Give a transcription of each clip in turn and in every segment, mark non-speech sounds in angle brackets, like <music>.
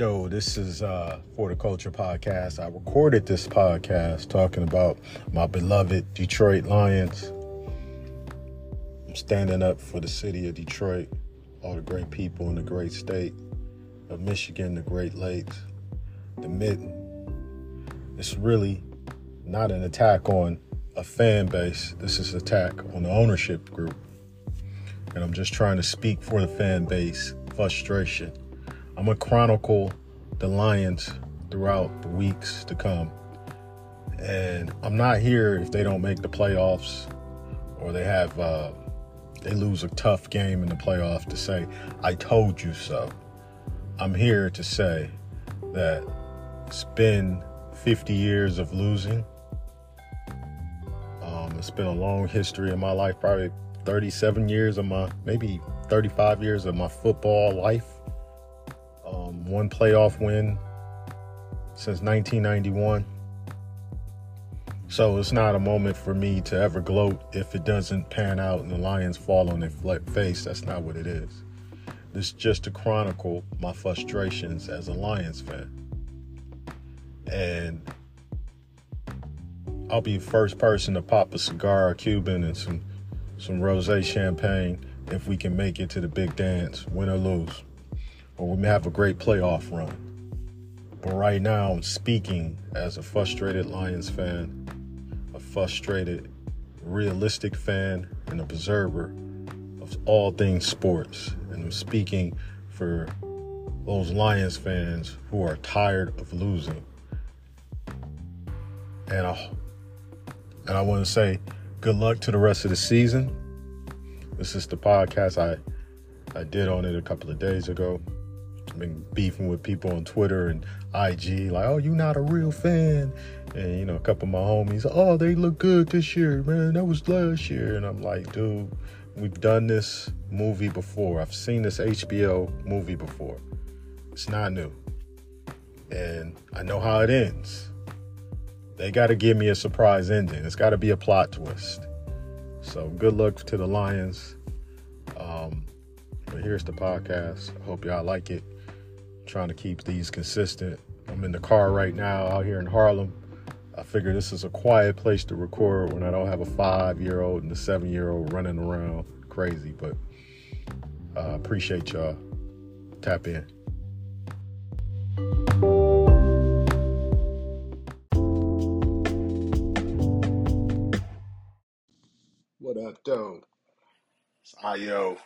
Doe? This is uh, For the Culture podcast. I recorded this podcast talking about my beloved Detroit Lions. I'm standing up for the city of Detroit, all the great people in the great state of Michigan, the Great Lakes, the Mitten. It's really not an attack on a fan base. This is an attack on the ownership group. And I'm just trying to speak for the fan base frustration. I'm to chronicle the Lions throughout the weeks to come. And I'm not here if they don't make the playoffs or they have uh, they lose a tough game in the playoff to say I told you so. I'm here to say that it's been 50 years of losing. Um, it's been a long history in my life, probably 37 years of my, maybe 35 years of my football life. One playoff win since 1991. So it's not a moment for me to ever gloat if it doesn't pan out and the Lions fall on their face. That's not what it is. This is just to chronicle my frustrations as a Lions fan. And I'll be the first person to pop a cigar, a Cuban, and some some rosé champagne if we can make it to the big dance, win or lose, or we may have a great playoff run. But right now, I'm speaking as a frustrated Lions fan, a frustrated, realistic fan, and observer of all things sports. And I'm speaking for those Lions fans who are tired of losing. And I, and I want to say good luck to the rest of the season. This is the podcast I I did on it a couple of days ago. Been beefing with people on Twitter and IG, like, oh, you're not a real fan. And you know, a couple of my homies, oh, they look good this year, man. That was last year. And I'm like, dude, we've done this movie before. I've seen this HBO movie before. It's not new. And I know how it ends. They got to give me a surprise ending. It's got to be a plot twist. So good luck to the Lions. Um, but here's the podcast. Hope y'all like it. Trying to keep these consistent. I'm in the car right now out here in Harlem. I figure this is a quiet place to record when I don't have a five year old and a seven year old running around crazy. But I uh, appreciate y'all. Tap in. What up, though? It's IO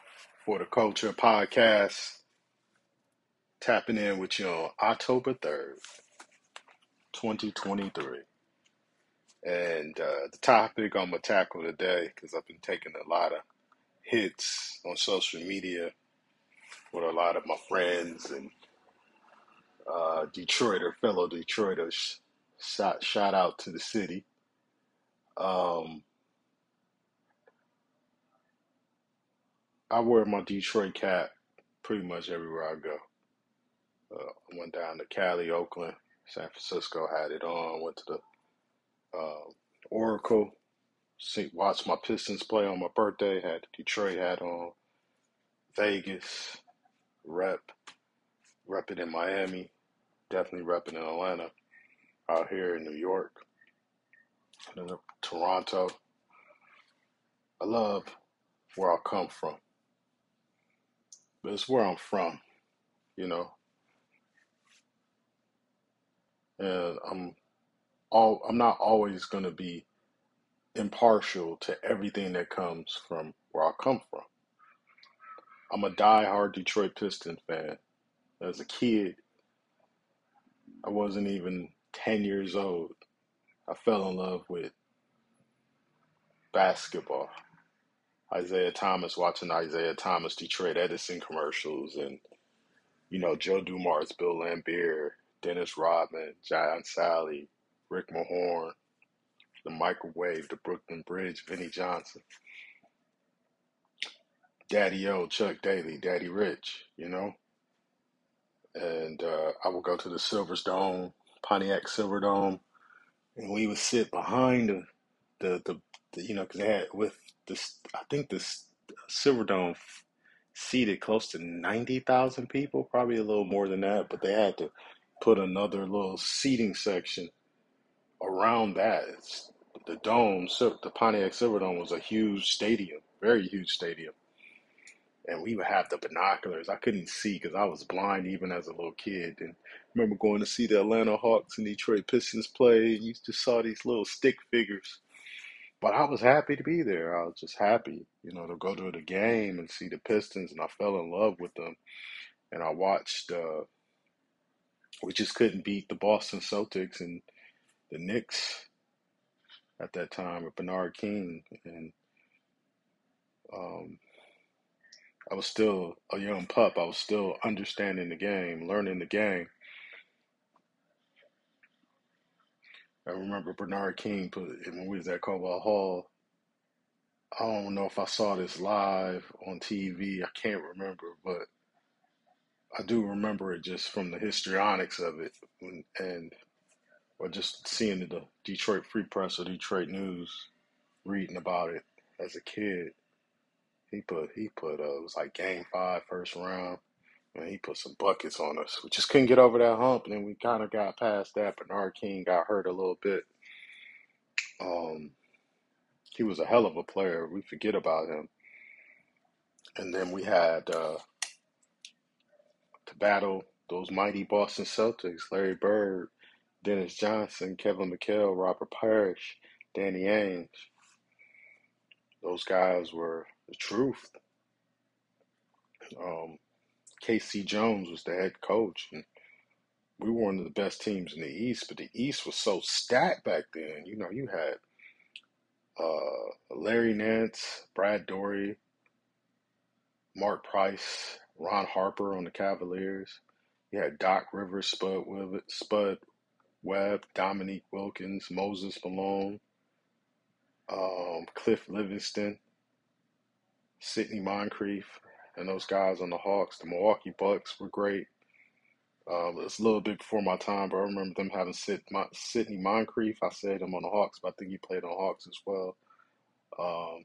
for the Culture Podcast. Tapping in with you on October 3rd, 2023. And uh, the topic I'm going to tackle today, because I've been taking a lot of hits on social media with a lot of my friends and uh, Detroiter, fellow Detroiters. Shout, shout out to the city. Um, I wear my Detroit cap pretty much everywhere I go. Uh, I went down to Cali, Oakland, San Francisco, had it on. Went to the uh, Oracle, see, watched my Pistons play on my birthday. Had the Detroit hat on. Vegas, rep, repping in Miami, definitely repping in Atlanta. Out here in New York, and then Toronto. I love where I come from, but it's where I'm from, you know. And I'm all I'm not always gonna be impartial to everything that comes from where I come from. I'm a die-hard Detroit Pistons fan. As a kid, I wasn't even 10 years old. I fell in love with basketball. Isiah Thomas, watching Isiah Thomas Detroit Edison commercials, and you know Joe Dumars, Bill Laimbeer, Dennis Rodman, John Salley, Rick Mahorn, the Microwave, the Brooklyn Bridge, Vinnie Johnson, Daddy O, Chuck Daly, Daddy Rich, you know. And uh, I would go to the Silverdome, Pontiac Silverdome, and we would sit behind the the, the, the you know because they had with this I think this Silverdome seated close to 90,000 people, probably a little more than that, but they had to put another little seating section around that. It's, the dome, the Pontiac Silverdome was a huge stadium, very huge stadium. And we would have the binoculars. I couldn't see because I was blind even as a little kid. And I remember going to see the Atlanta Hawks and Detroit Pistons play. And you just saw these little stick figures. But I was happy to be there. I was just happy, you know, to go to the game and see the Pistons. And I fell in love with them. And I watched, uh, we just couldn't beat the Boston Celtics and the Knicks at that time with Bernard King. And um, I was still a young pup. I was still understanding the game, learning the game. I remember Bernard King put when we was at Coldwell Hall. I don't know if I saw this live on TV. I can't remember, but I do remember it just from the histrionics of it, and, and or just seeing the Detroit Free Press or Detroit News, reading about it as a kid. He put he put uh, it was like game five, first round. And he put some buckets on us. We just couldn't get over that hump, and then we kind of got past that. Bernard King got hurt a little bit. Um, he was a hell of a player. We forget about him. And then we had uh, battle those mighty Boston Celtics: Larry Bird, Dennis Johnson, Kevin McHale, Robert Parish, Danny Ainge. Those guys were the truth. Um, K.C. Jones was the head coach, and we were one of the best teams in the East. But the East was so stacked back then. You know, you had uh, Larry Nance, Brad Dory, Mark Price, Ron Harper on the Cavaliers. You had Doc Rivers, Spud, Spud Webb, Dominique Wilkins, Moses Malone, um, Cliff Levingston, Sidney Moncrief, and those guys on the Hawks. The Milwaukee Bucks were great. Um, it's a little bit before my time, but I remember them having Sid, Mon- Sidney Moncrief. I said him on the Hawks, but I think he played on the Hawks as well. Um,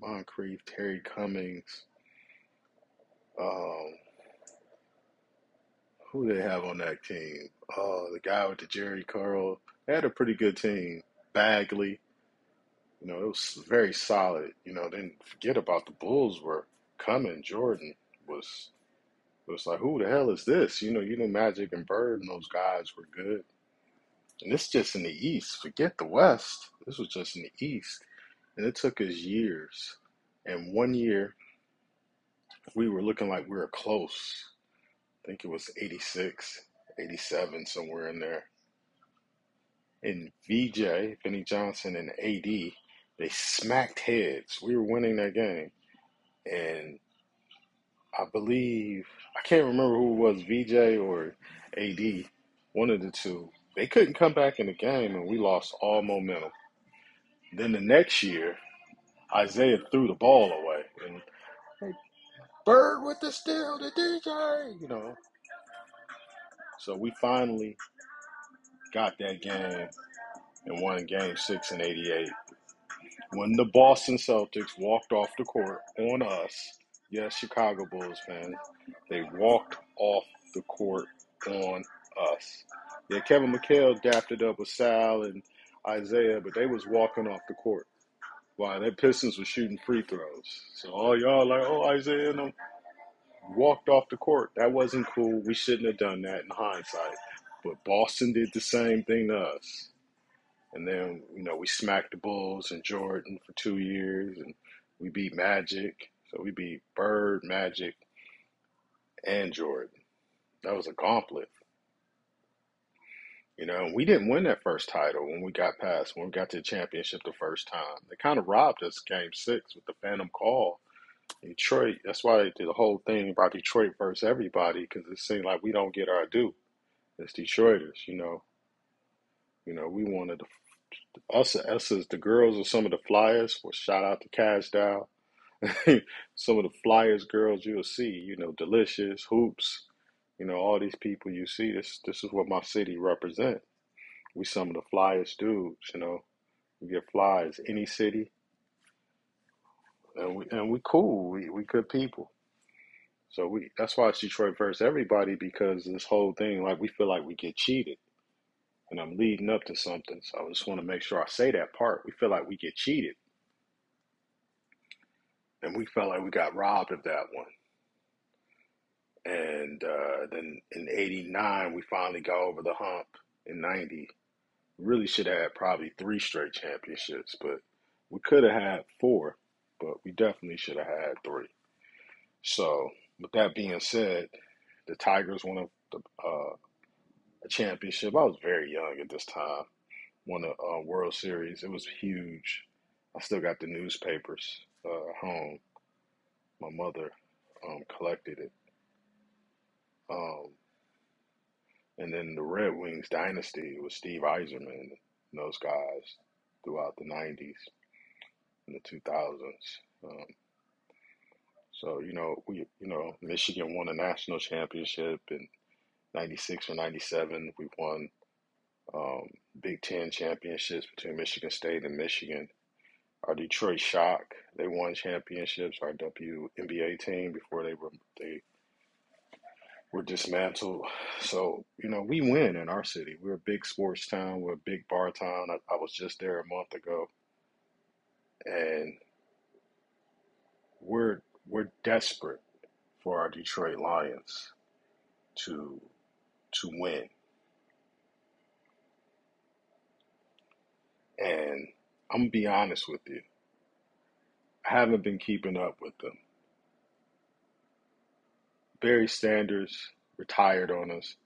Moncrief, Terry Cummings. Um, who they have on that team? Oh, the guy with the Jheri curl. They had a pretty good team. Bagley. You know, it was very solid. You know, then forget about the Bulls were coming. Jordan was was like, who the hell is this? You know, you know Magic and Bird and those guys were good. And it's just in the East. Forget the West. This was just in the East. And it took us years. And one year we were looking like we were close. I think it was 86, 87, somewhere in there. And VJ, Vinnie Johnson, and AD, they smacked heads. We were winning that game. And I believe, I can't remember who was, VJ or AD, one of the two. They couldn't come back in the game, and we lost all momentum. Then the next year, Isiah threw the ball away. And Bird with the steal, the DJ, you know. So we finally got that game and won game six in 88. When the Boston Celtics walked off the court on us, yes, Chicago Bulls fans, they walked off the court on us. Yeah, Kevin McHale dapped it up with Sal and Isiah, but they was walking off the court while their Pistons were shooting free throws. So all y'all like, oh, Isiah and them walked off the court. That wasn't cool. We shouldn't have done that in hindsight. But Boston did the same thing to us. And then, you know, we smacked the Bulls and Jordan for two years, and we beat Magic. So we beat Bird, Magic, and Jordan. That was a gauntlet. You know, we didn't win that first title when we got past, when we got to the championship the first time. They kind of robbed us game six with the Phantom Call. Detroit, that's why they did the whole thing about Detroit versus everybody, because it seemed like we don't get our due as Detroiters, you know. You know, we wanted us, us as the girls of some of the flyers, well, shout out to Cash Dow. <laughs> some of the flyers girls you'll see, you know, delicious hoops, you know, all these people you see. This this is what my city represent. We some of the flyest dudes, you know. We get flies any city, and we and we cool. We we good people. So we that's why it's Detroit versus everybody because this whole thing, like we feel like we get cheated. And I'm leading up to something. So I just want to make sure I say that part. We feel like we get cheated. And we felt like we got robbed of that one. And uh, then in 89, we finally got over the hump in 90. Really should have had probably three straight championships, but we could have had four, but we definitely should have had three. So, with that being said, the Tigers won a, uh, a championship. I was very young at this time. Won a, a World Series. It was huge. I still got the newspapers uh, home. My mother um, collected it. Um, and then the Red Wings dynasty was Steve Yzerman and those guys throughout the 90s and the 2000s. Um, so, you know, we, you know, Michigan won a national championship in 96 or 97. We won um, Big Ten championships between Michigan State and Michigan. Our Detroit Shock, they won championships. Our WNBA team before they were they were dismantled. So, you know, we win in our city. We're a big sports town. We're a big bar town. I, I was just there a month ago. And we're we're desperate for our Detroit Lions to to win. And I'm gonna be honest with you. I haven't been keeping up with them. Barry Sanders retired on us.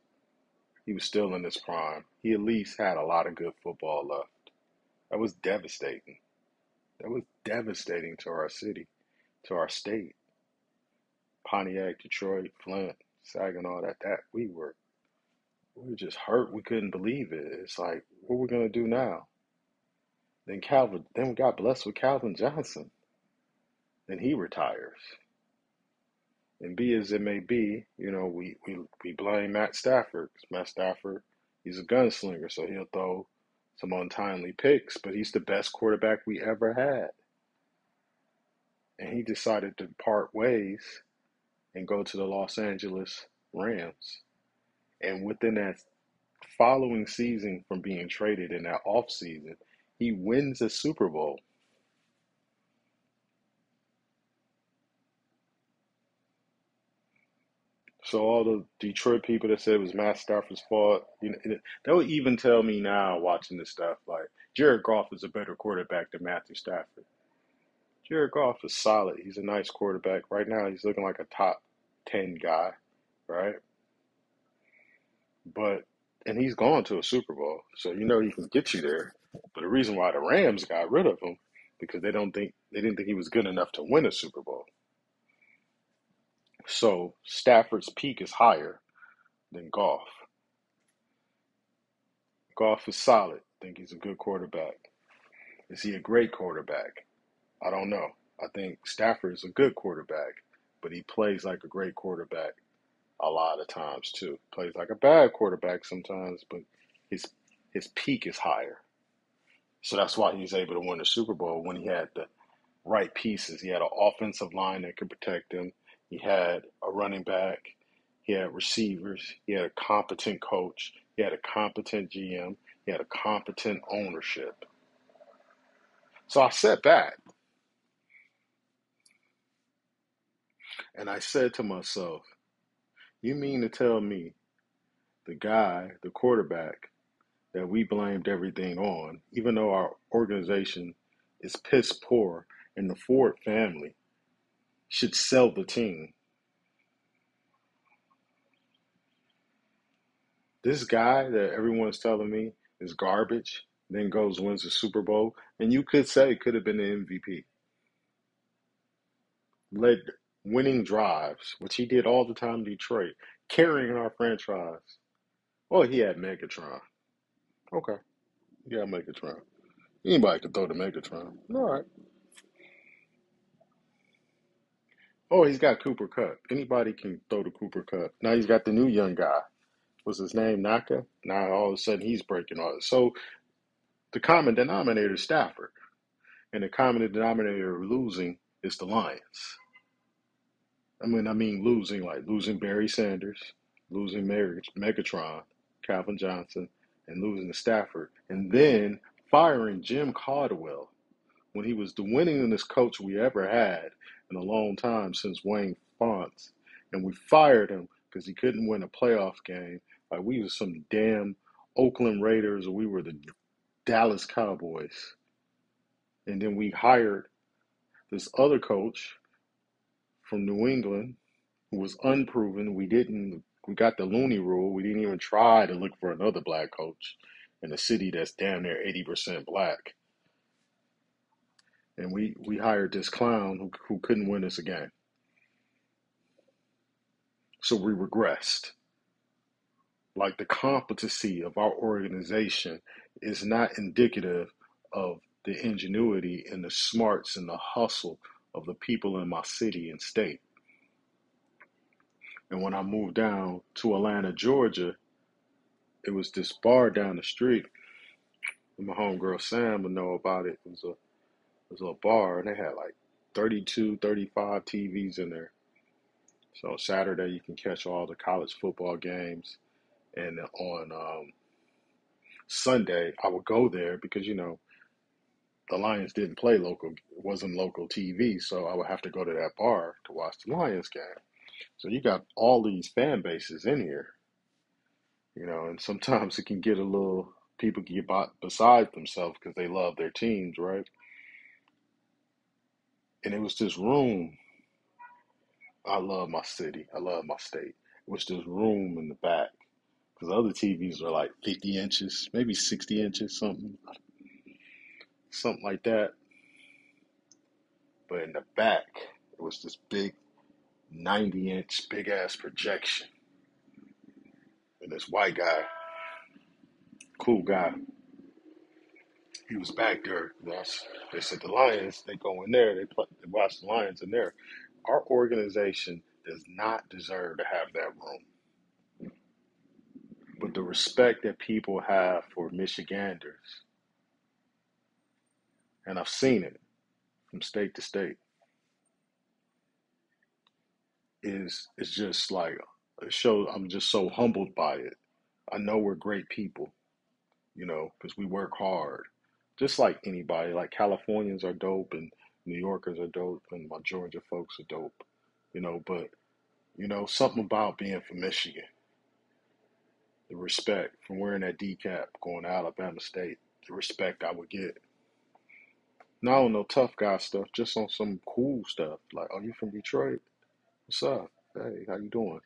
He was still in his prime. He at least had a lot of good football left. That was devastating. That was devastating to our city, to our state. Pontiac, Detroit, Flint, Saginaw, that that we were we were just hurt. We couldn't believe it. It's like, what are we gonna do now? Then Calvin then we got blessed with Calvin Johnson. Then he retires. And be as it may be, you know, we, we, we blame Matt Stafford. Matt Stafford, he's a gunslinger, so he'll throw some untimely picks, but he's the best quarterback we ever had. And he decided to part ways and go to the Los Angeles Rams. And within that following season from being traded in that off season, he wins a Super Bowl. So all the Detroit people that said it was Matt Stafford's fault, you know, they would even tell me now watching this stuff like Jared Goff is a better quarterback than Matthew Stafford. Jared Goff is solid. He's a nice quarterback. Right now, he's looking like a top ten guy, right? But and he's gone to a Super Bowl, so you know he can get you there. But the reason why the Rams got rid of him because they don't think they didn't think he was good enough to win a Super Bowl. So Stafford's peak is higher than Goff. Goff is solid. I think he's a good quarterback. Is he a great quarterback? I don't know. I think Stafford is a good quarterback, but he plays like a great quarterback a lot of times too. Plays like a bad quarterback sometimes, but his his peak is higher. So that's why he's able to win the Super Bowl when he had the right pieces. He had an offensive line that could protect him. He had a running back. He had receivers. He had a competent coach. He had a competent GM. He had a competent ownership. So I said that. and I said to myself, You mean to tell me the guy, the quarterback, that we blamed everything on, even though our organization is piss poor and the Ford family should sell the team. This guy that everyone's telling me is garbage, then goes wins the Super Bowl, and you could say it could have been the MVP. Led winning drives, which he did all the time in Detroit, carrying our franchise. Oh, he had Megatron. Okay. Yeah, Megatron. Anybody could throw the Megatron. All right. Oh, he's got Cooper Kupp. Anybody can throw the Cooper Kupp. Now he's got the new young guy. What's his name? Naka. Now all of a sudden he's breaking all. So the common denominator is Stafford, and the common denominator of losing is the Lions. I mean, I mean losing like losing Barry Sanders, losing Megatron, Calvin Johnson, and losing to Stafford, and then firing Jim Caldwell when he was the winningest coach we ever had in a long time since Wayne Fontes, and we fired him because he couldn't win a playoff game. Like we were some damn Oakland Raiders, or we were the Dallas Cowboys, and then we hired this other coach from New England who was unproven. We didn't. We got the Rooney Rule. We didn't even try to look for another black coach in a city that's near eighty percent black and we we hired this clown who, who couldn't win us a game. So we regressed. Like the competency of our organization is not indicative of the ingenuity and the smarts and the hustle of the people in my city and state. And when I moved down to Atlanta, Georgia, it was this bar down the street. And my homegirl Sam would know about it. It was a this little bar, and they had like 32, 35 TVs in there. So Saturday you can catch all the college football games, and on um, Sunday I would go there because you know the Lions didn't play local, wasn't local TV, so I would have to go to that bar to watch the Lions game. So you got all these fan bases in here, you know, and sometimes it can get a little people get beside themselves because they love their teams, right? And it was this room. I love my city. I love my state. It was this room in the back because other TVs are like 50 inches, maybe 60 inches, something, something like that. But in the back, it was this big 90 inch, big ass projection. And this white guy, cool guy, he was back there. They said the Lions, they go in there, they, they watch the Lions in there. Our organization does not deserve to have that room. But the respect that people have for Michiganders, and I've seen it from state to state, is is just like it shows. I'm just so humbled by it. I know we're great people, you know, because we work hard just like anybody. Like Californians are dope and New Yorkers are dope and my Georgia folks are dope, you know. But you know something about being from Michigan, the respect from wearing that decap going to Alabama State, the respect I would get. Not on no tough guy stuff, just on some cool stuff. Like, oh, you from Detroit? What's up? Hey, how you doing?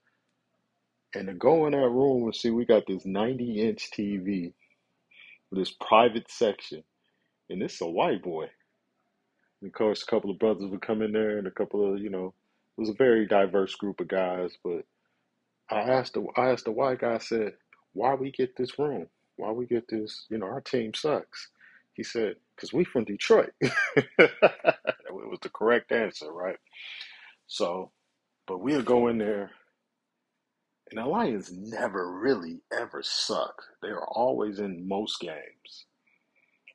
And to go in that room and see we got this 90 inch TV with this private section and it's a white boy. And of course, a couple of brothers would come in there, and a couple of you know, it was a very diverse group of guys. But I asked the I asked the white guy, I said, "Why we get this room? Why we get this? You know, our team sucks." He said, "Cause we from Detroit." <laughs> it was the correct answer, right? So, but we'll go in there, and the Lions never really ever suck. They are always in most games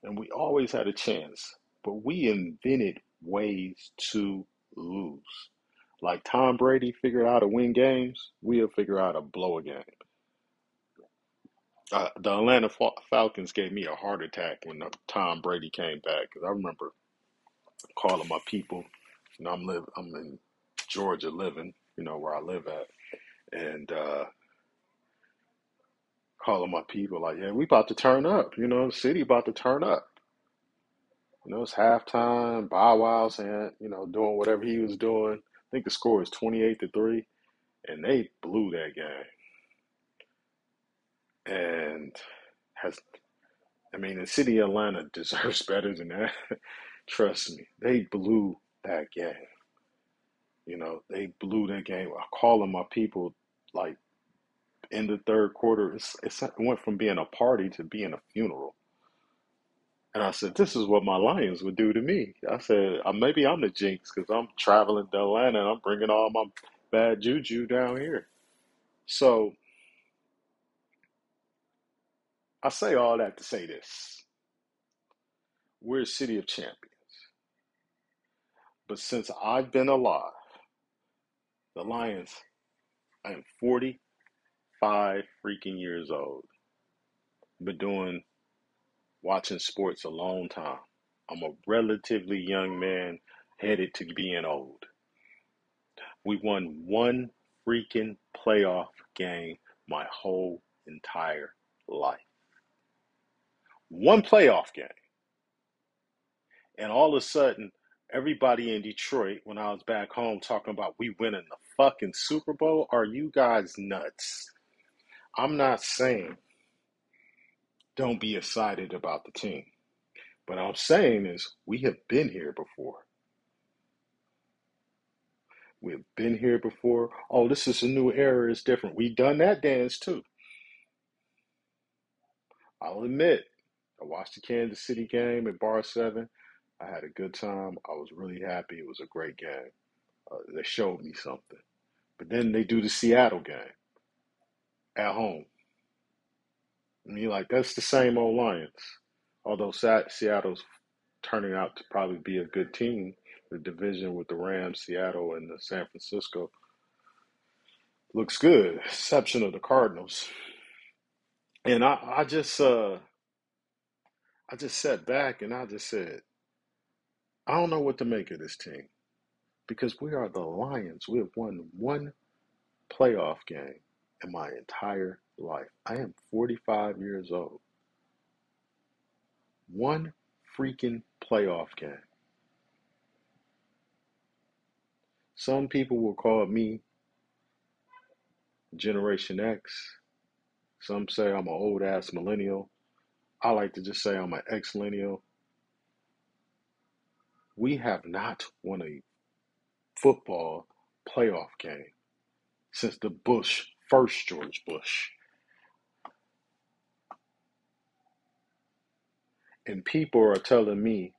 and we always had a chance, but we invented ways to lose. Like Tom Brady figured out to win games, we'll figure out to blow a game. Uh, the Atlanta Falcons gave me a heart attack when Tom Brady came back because I remember calling my people. You know, I'm live, I'm in Georgia, living, you know, where I live at, and uh, calling my people like, yeah, we about to turn up. You know, the city about to turn up. You know, it's halftime. Bow Wow saying, you know, doing whatever he was doing. I think the score is 28 to 3, and they blew that game. And has, I mean, the city of Atlanta <laughs> deserves better than that. Trust me, they blew that game. You know, they blew that game. I calling my people like in the third quarter, it went from being a party to being a funeral. And I said, this is what my Lions would do to me. I said, uh, maybe I'm the jinx because I'm traveling to Atlanta and I'm bringing all my bad juju down here. So I say all that to say this. We're a city of champions. But since I've been alive, The Lions. I am 45 freaking years old. Been doing watching sports a long time. I'm a relatively young man headed to being old. We won one freaking playoff game my whole entire life. One playoff game. And all of a sudden, everybody in Detroit, when I was back home talking about we winning the fucking Super Bowl, are you guys nuts? I'm not saying don't be excited about the team. But I'm saying is we have been here before. We've been here before. Oh, this is a new era, it's different. We've done that dance too. I'll admit, I watched the Kansas City game at Bar 7. I had a good time. I was really happy. It was a great game. Uh, they showed me something. But then they do the Seattle game at home. I mean, like, that's the same old Lions. Although Seattle's turning out to probably be a good team, the division with the Rams, Seattle, and the San Francisco looks good, exception of the Cardinals. And I, I just, uh, I just sat back and I just said, I don't know what to make of this team because we are the Lions. We have won one playoff game in my entire life. I am 45 years old. One freaking playoff game. Some people will call me Generation X. Some say I'm an old ass millennial. I like to just say I'm an ex millennial. We have not won a football playoff game since the Bush, first George Bush. And people are telling me,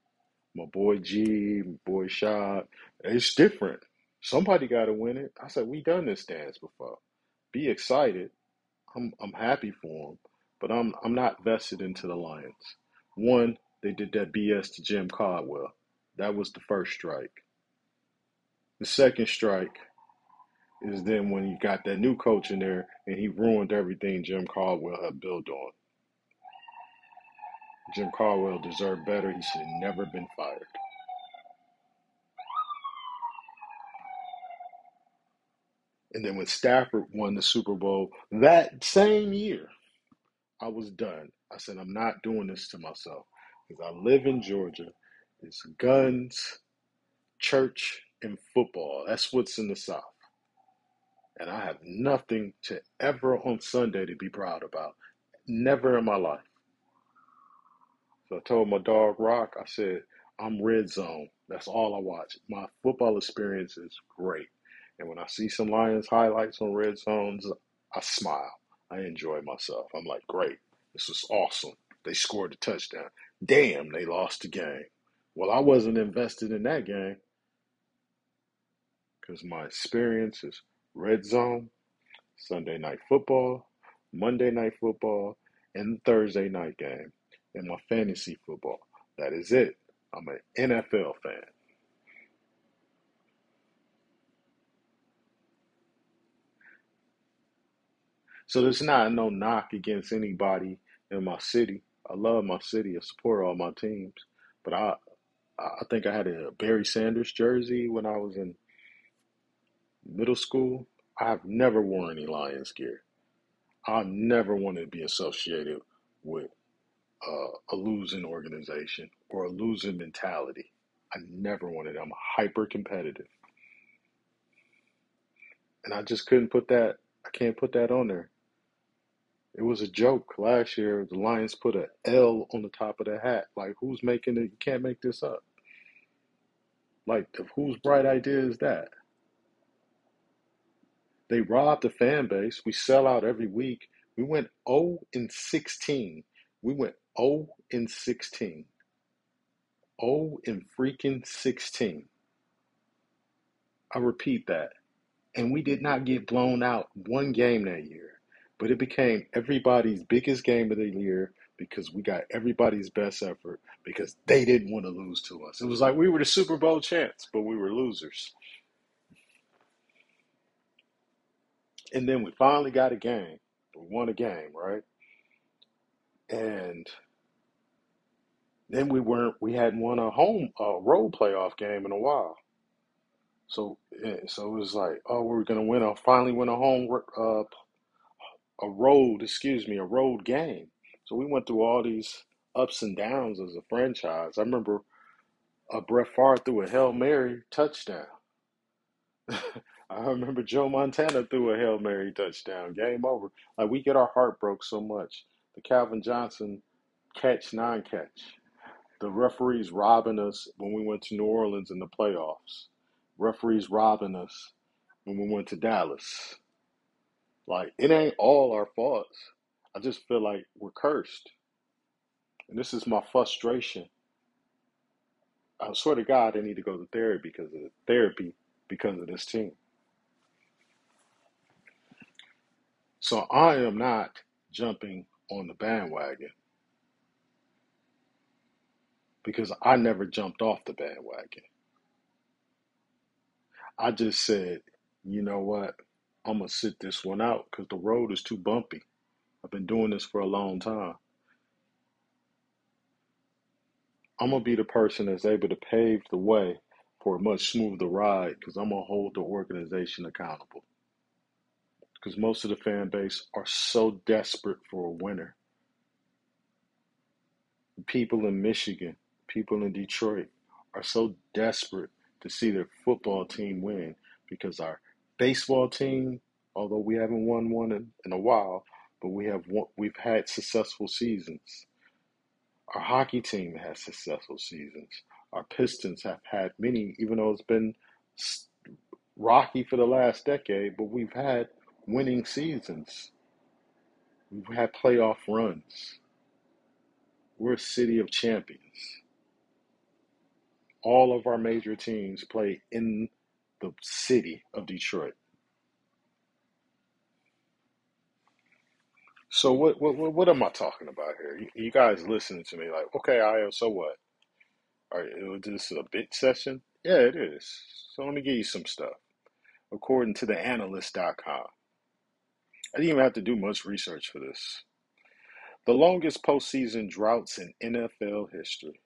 my boy G, my boy Shad, it's different. Somebody got to win it. I said, we done this dance before. Be excited. I'm I'm happy for them, but I'm I'm not vested into the Lions. One, they did that BS to Jim Caldwell. That was the first strike. The second strike is then when you got that new coach in there and he ruined everything Jim Caldwell had built on. Jim Caldwell deserved better. He should have never been fired. And then when Stafford won the Super Bowl that same year, I was done. I said, I'm not doing this to myself because I live in Georgia. It's guns, church, and football. That's what's in the South. And I have nothing to ever on Sunday to be proud about. Never in my life. So I told my dog Rock, I said, I'm red zone. That's all I watch. My football experience is great. And when I see some Lions highlights on red zones, I smile. I enjoy myself. I'm like, great. This was awesome. They scored a touchdown. Damn, they lost the game. Well, I wasn't invested in that game because my experience is red zone, Sunday night football, Monday night football, and Thursday night game and my fantasy football. That is it. I'm an NFL fan. So there's not no knock against anybody in my city. I love my city. I support all my teams. But I I think I had a Barry Sanders jersey when I was in middle school. I've never worn any Lions gear. I never wanted to be associated with uh, a losing organization or a losing mentality. I never wanted. I'm hyper competitive, and I just couldn't put that. I can't put that on there. It was a joke last year. The Lions put a L on the top of the hat. Like, who's making it? You can't make this up. Like, whose bright idea is that? They robbed the fan base. We sell out every week. We went 0 and 16. We went 0 and 16. 0 and freaking 16. I repeat that. And we did not get blown out one game that year, but it became everybody's biggest game of the year because we got everybody's best effort because they didn't want to lose to us. It was like we were the Super Bowl champs, but we were losers. And then we finally got a game. We won a game, right? And then we weren't. We hadn't won a home uh, road playoff game in a while. So, eh, so it was like, oh, we're gonna win a finally win a home uh, a road, excuse me, a road game. So we went through all these ups and downs as a franchise. I remember uh, Brett Favre threw a hail mary touchdown. <laughs> I remember Joe Montana threw a hail mary touchdown. Game over. Like we get our heart broke so much. The Calvin Johnson catch, non catch. The referees robbing us when we went to New Orleans in the playoffs. Referees robbing us when we went to Dallas. Like it ain't all our faults. I just feel like we're cursed. And this is my frustration. I swear to God, I need to go to therapy because of the therapy because of this team. So I am not jumping on the bandwagon because I never jumped off the bandwagon. I just said, you know what? I'm going to sit this one out because the road is too bumpy. I've been doing this for a long time. I'm going to be the person that's able to pave the way for a much smoother ride because I'm going to hold the organization accountable. Because most of the fan base are so desperate for a winner. People in Michigan, people in Detroit are so desperate to see their football team win because our baseball team, although we haven't won one in, in a while, but we have won, we've had successful seasons. Our hockey team has successful seasons. Our Pistons have had many, even though it's been rocky for the last decade, but we've had winning seasons. We've had playoff runs. We're a city of champions. All of our major teams play in the city of Detroit. So what what what am I talking about here? You, guys listening to me like, okay, I am. So what? All right, is this a bit session? Yeah, it is. So let me give you some stuff. According to the analyst.com, I didn't even have to do much research for this. The longest postseason droughts in NFL history.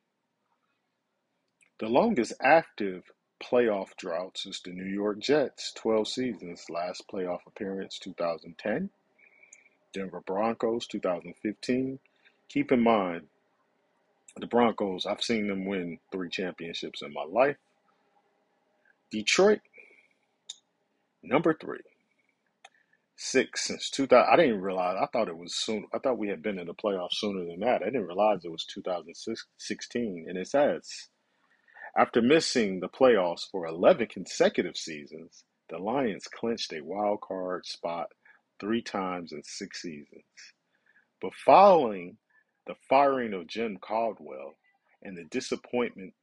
The longest active playoff droughts is the New York Jets, 12 seasons. Last playoff appearance 2010. Denver Broncos 2015. Keep in mind, the Broncos, I've seen them win three championships in my life. Detroit, number three. Six since 2000. I didn't realize, I thought it was soon. I thought we had been in the playoffs sooner than that. I didn't realize it was 2016. And it says after missing the playoffs for 11 consecutive seasons, the Lions clinched a wild card spot three times in six seasons. But following the firing of Jim Caldwell and the disappointment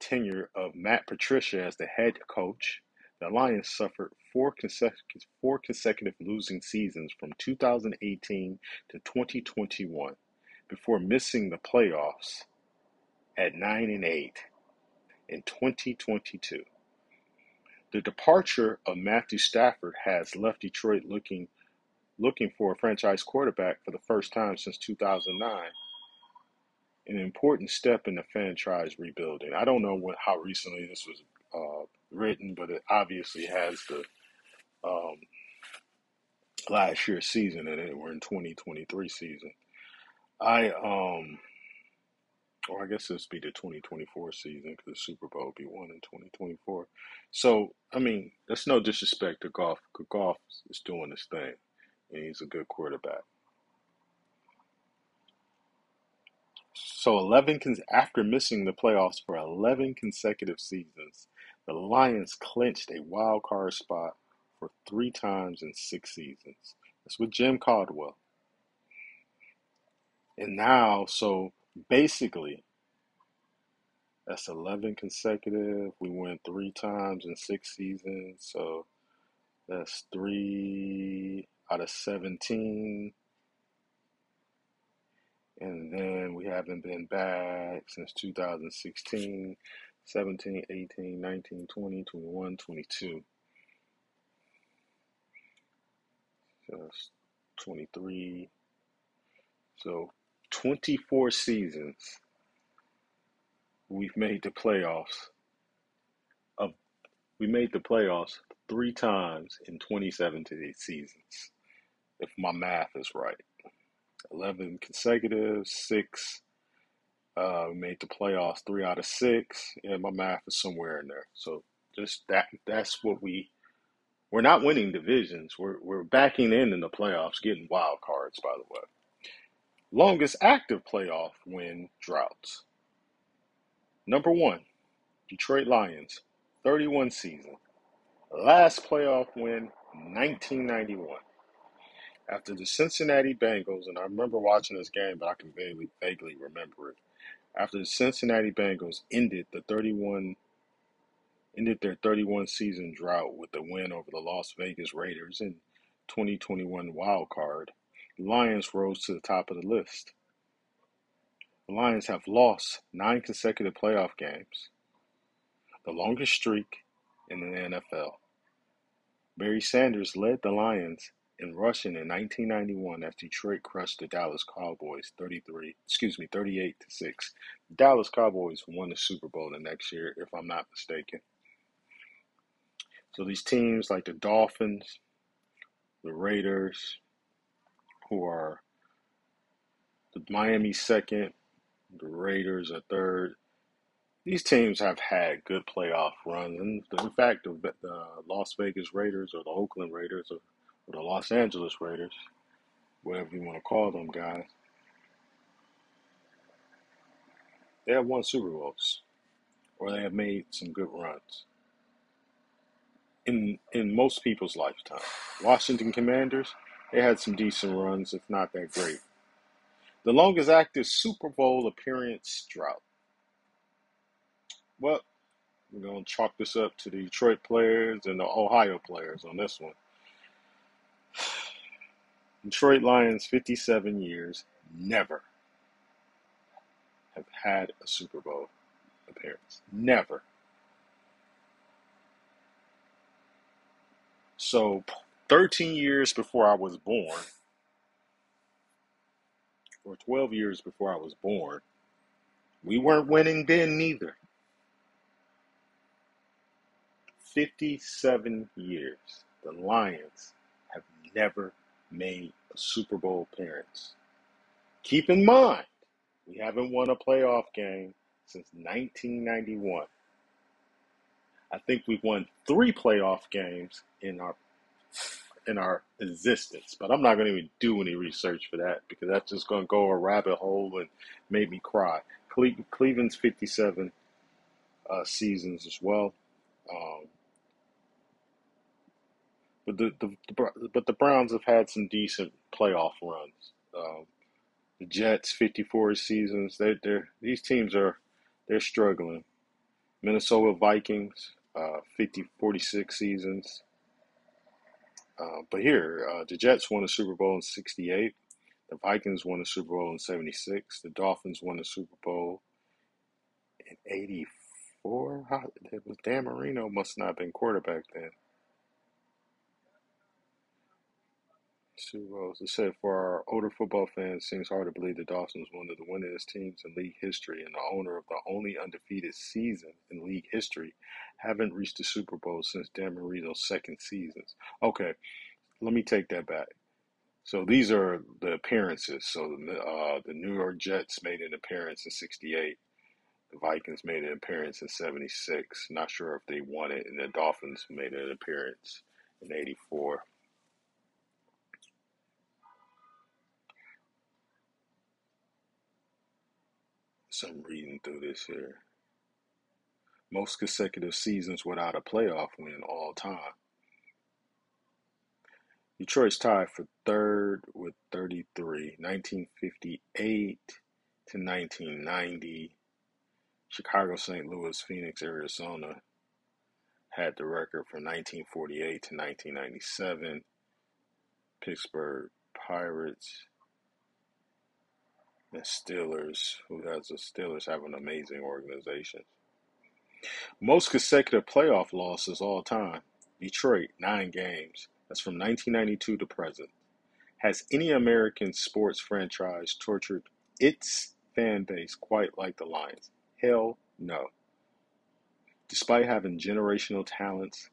tenure of Matt Patricia as the head coach, the Lions suffered four consecutive, four consecutive losing seasons from 2018 to 2021 before missing the playoffs at 9 and 8 in 2022. The departure of Matthew Stafford has left Detroit looking looking for a franchise quarterback for the first time since 2009. An important step in the franchise rebuilding. I don't know what, how recently this was uh, written, but it obviously has the um, last year's season and it. We're in 2023 season. I um or I guess this be the 2024 season because the Super Bowl will be won in 2024. So, I mean, that's no disrespect to Goff. Golf is doing his thing, and he's a good quarterback. So, 11 cons- after missing the playoffs for 11 consecutive seasons, the Lions clinched a wild card spot for three times in six seasons. That's with Jim Caldwell. And now, so basically, that's 11 consecutive. We went three times in six seasons. So that's three out of 17. And then we haven't been back since 2016, 17, 18, 19, 20, 21, 22. So that's 23. So 24 seasons we've made the playoffs. Of we made the playoffs three times in 27 seasons, if my math is right. 11 consecutive, six. Uh, we made the playoffs three out of six, and my math is somewhere in there. So just that that's what we we're not winning divisions. We're we're backing in in the playoffs, getting wild cards. By the way, longest active playoff win droughts. Number one, Detroit Lions, 31 season. Last playoff win, 1991. After the Cincinnati Bengals, and I remember watching this game, but I can vaguely, vaguely remember it. After the Cincinnati Bengals ended the 31 ended their 31 season drought with the win over the Las Vegas Raiders in 2021 wild card, Lions rose to the top of the list. The Lions have lost nine consecutive playoff games, the longest streak in the NFL. Barry Sanders led the Lions in rushing in 1991 as Detroit crushed the Dallas Cowboys 33, excuse me, 38 to 6. The Dallas Cowboys won the Super Bowl the next year if I'm not mistaken. So these teams like the Dolphins, the Raiders, who are the Miami second, the Raiders are third. These teams have had good playoff runs, and in fact, the, the Las Vegas Raiders or the Oakland Raiders or, or the Los Angeles Raiders, whatever you want to call them, guys, they have won Super Bowls or they have made some good runs in in most people's lifetime. Washington Commanders, they had some decent runs, if not that great. The longest active Super Bowl appearance drought. Well, we're to chalk this up to the Detroit players and the Ohio players on this one. <sighs> Detroit Lions, 57 years, never have had a Super Bowl appearance. Never. So, 13 years before I was born, or 12 years before I was born, we weren't winning then neither. 57 years, the Lions have never made a Super Bowl appearance. Keep in mind, we haven't won a playoff game since 1991. I think we've won three playoff games in our in our existence. But I'm not going to even do any research for that because that's just going to go a rabbit hole and make me cry. Cle- Cleveland's 57 uh, seasons as well. Um, but the, the, the but the Browns have had some decent playoff runs. Um, the Jets 54 seasons. They they're these teams are they're struggling. Minnesota Vikings uh, 50 46 seasons. Uh, but here, uh, the Jets won a Super Bowl in '68. The Vikings won a Super Bowl in '76. The Dolphins won a Super Bowl in '84. It was Dan Marino must not have been quarterback then. Super Bowls. It said for our older football fans, it seems hard to believe the Dolphins, was one of the winningest teams in league history and the owner of the only undefeated season in league history, haven't reached the Super Bowl since Dan Marino's second seasons. Okay, let me take that back. So these are the appearances. So the, uh, the New York Jets made an appearance in '68. The Vikings made an appearance in '76. Not sure if they won it, and the Dolphins made an appearance in '84. I'm reading through this here. Most consecutive seasons without a playoff win all time. Detroit's tied for third with 33, 1958 to 1990. Chicago, St. Louis, Phoenix, Arizona had the record from 1948 to 1997. Pittsburgh Pirates and Steelers, who has the Steelers have an amazing organization. Most consecutive playoff losses all time. Detroit, nine games. That's from 1992 to present. Has any American sports franchise tortured its fan base quite like the Lions? Hell no. Despite having generational talents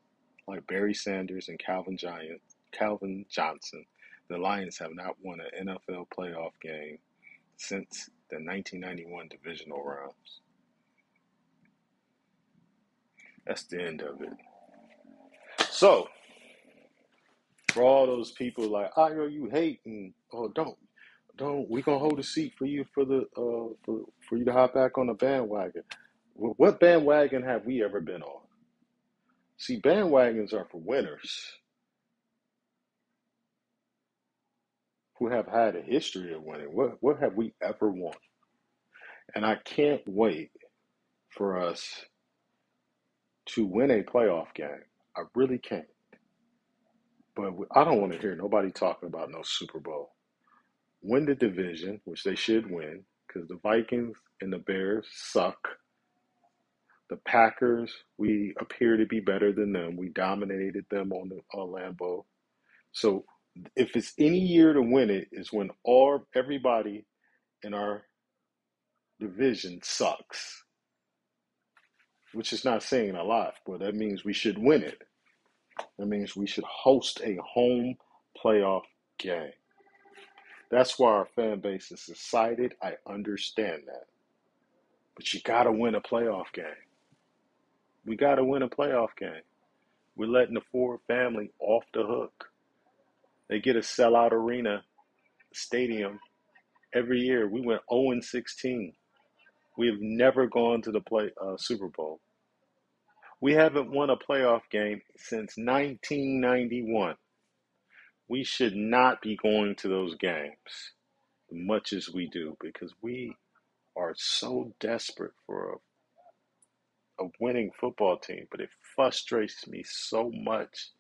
like Barry Sanders and Calvin Giant, Calvin Johnson, the Lions have not won an NFL playoff game since the 1991 divisional rounds. That's the end of it. So, for all those people like, I know you hate and oh don't don't we gonna hold a seat for you for the uh for for you to hop back on the bandwagon. What bandwagon have we ever been on? See, bandwagons are for winners who have had a history of winning. What what have we ever won? And I can't wait for us to win a playoff game. I really can't. But I don't want to hear nobody talking about no Super Bowl. Win the division, which they should win, because the Vikings and the Bears suck. The Packers, we appear to be better than them. We dominated them on the on Lambeau. So if it's any year to win it, is when all everybody in our division sucks. Which is not saying a lot, but that means we should win it. That means we should host a home playoff game. That's why our fan base is excited. I understand that. But you got to win a playoff game. We got to win a playoff game. We're letting the Ford family off the hook. They get a sellout arena stadium every year. We went 0 16. We have never gone to the play uh, Super Bowl. We haven't won a playoff game since 1991. We should not be going to those games much as we do because we are so desperate for a, a winning football team. But it frustrates me so much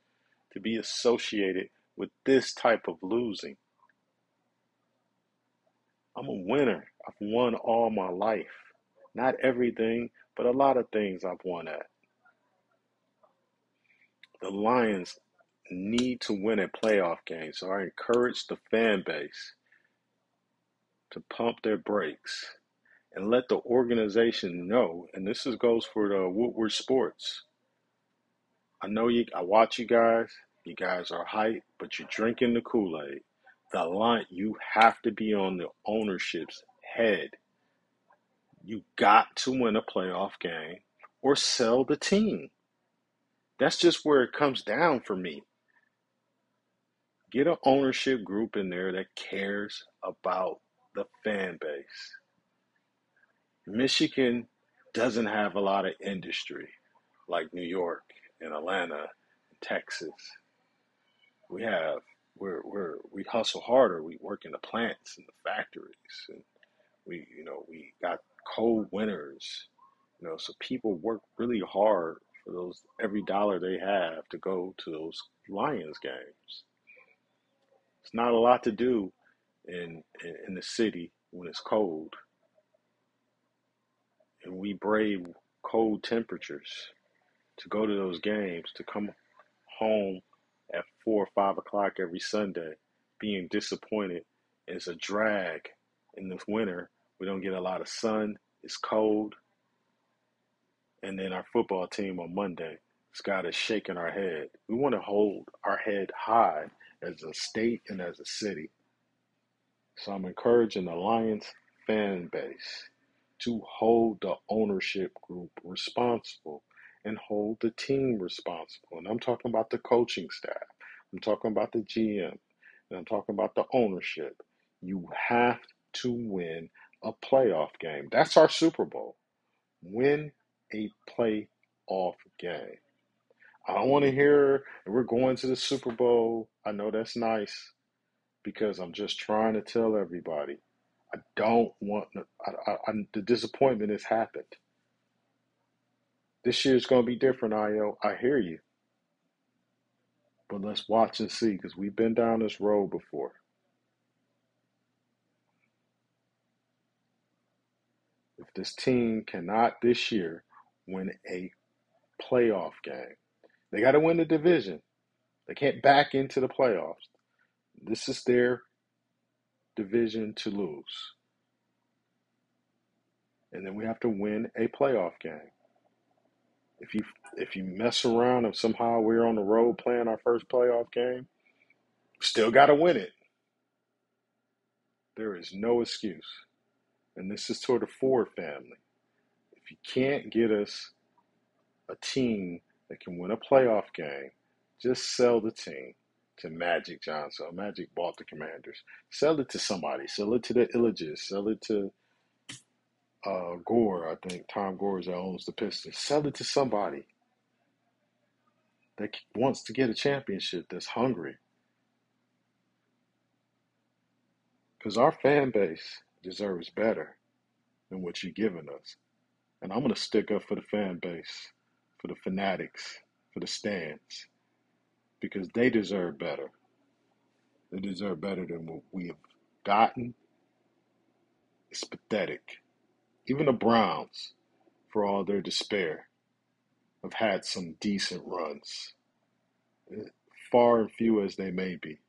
to be associated with this type of losing. I'm a winner. I've won all my life. Not everything, but a lot of things I've won at the Lions need to win a playoff game. So I encourage the fan base to pump their brakes and let the organization know. And this is, goes for the Woodward Sports. I know you. I watch you guys. You guys are hype, but you're drinking the Kool Aid. The line. You have to be on the ownership's head. You got to win a playoff game or sell the team. That's just where it comes down for me. Get an ownership group in there that cares about the fan base. Michigan doesn't have a lot of industry like New York and Atlanta and Texas. We have we're, we're we hustle harder. We work in the plants and the factories, and we you know we got cold winters. You know, so people work really hard for those every dollar they have to go to those Lions games. It's not a lot to do in, in, in the city when it's cold. And we brave cold temperatures to go to those games, to come home at four or five o'clock every Sunday, being disappointed is a drag in the winter. We don't get a lot of sun, it's cold, and then our football team on Monday. Scott is shaking our head. We want to hold our head high as a state and as a city. So I'm encouraging the Lions fan base to hold the ownership group responsible and hold the team responsible. And I'm talking about the coaching staff. I'm talking about the GM. And I'm talking about the ownership. You have to win a playoff game. That's our Super Bowl. Win a playoff game. I don't want to hear we're going to the Super Bowl. I know that's nice because I'm just trying to tell everybody I don't want I, I, I, the disappointment has happened. This year's going to be different, Io. I hear you. But let's watch and see because we've been down this road before. If this team cannot this year win a playoff game. They got to win the division. They can't back into the playoffs. This is their division to lose. And then we have to win a playoff game. If you if you mess around and somehow we're on the road playing our first playoff game, still got to win it. There is no excuse. And this is toward the Ford family. If you can't get us a team that can win a playoff game, just sell the team to Magic Johnson. Magic bought the Commanders. Sell it to somebody. Sell it to the Ilitches. Sell it to uh, Gore. I think Tom Gore is that owns the Pistons. Sell it to somebody that wants to get a championship. That's hungry. Because our fan base deserves better than what you're giving us. And I'm going to stick up for the fan base, for the fanatics, for the stands, because they deserve better. They deserve better than what we have gotten. It's pathetic. Even the Browns, for all their despair, have had some decent runs, far and few as they may be.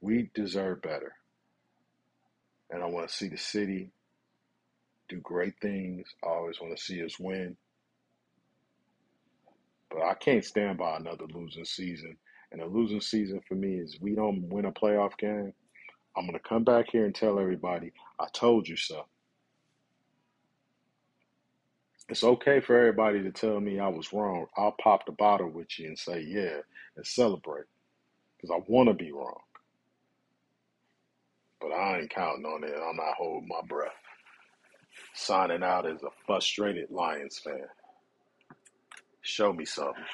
We deserve better. And I want to see the city do great things. I always want to see us win. But I can't stand by another losing season. And a losing season for me is we don't win a playoff game. I'm going to come back here and tell everybody, I told you so. It's okay for everybody to tell me I was wrong. I'll pop the bottle with you and say, yeah, and celebrate. Because I want to be wrong. But I ain't counting on it. I'm not holding my breath. Signing out as a frustrated Lions fan. Show me something.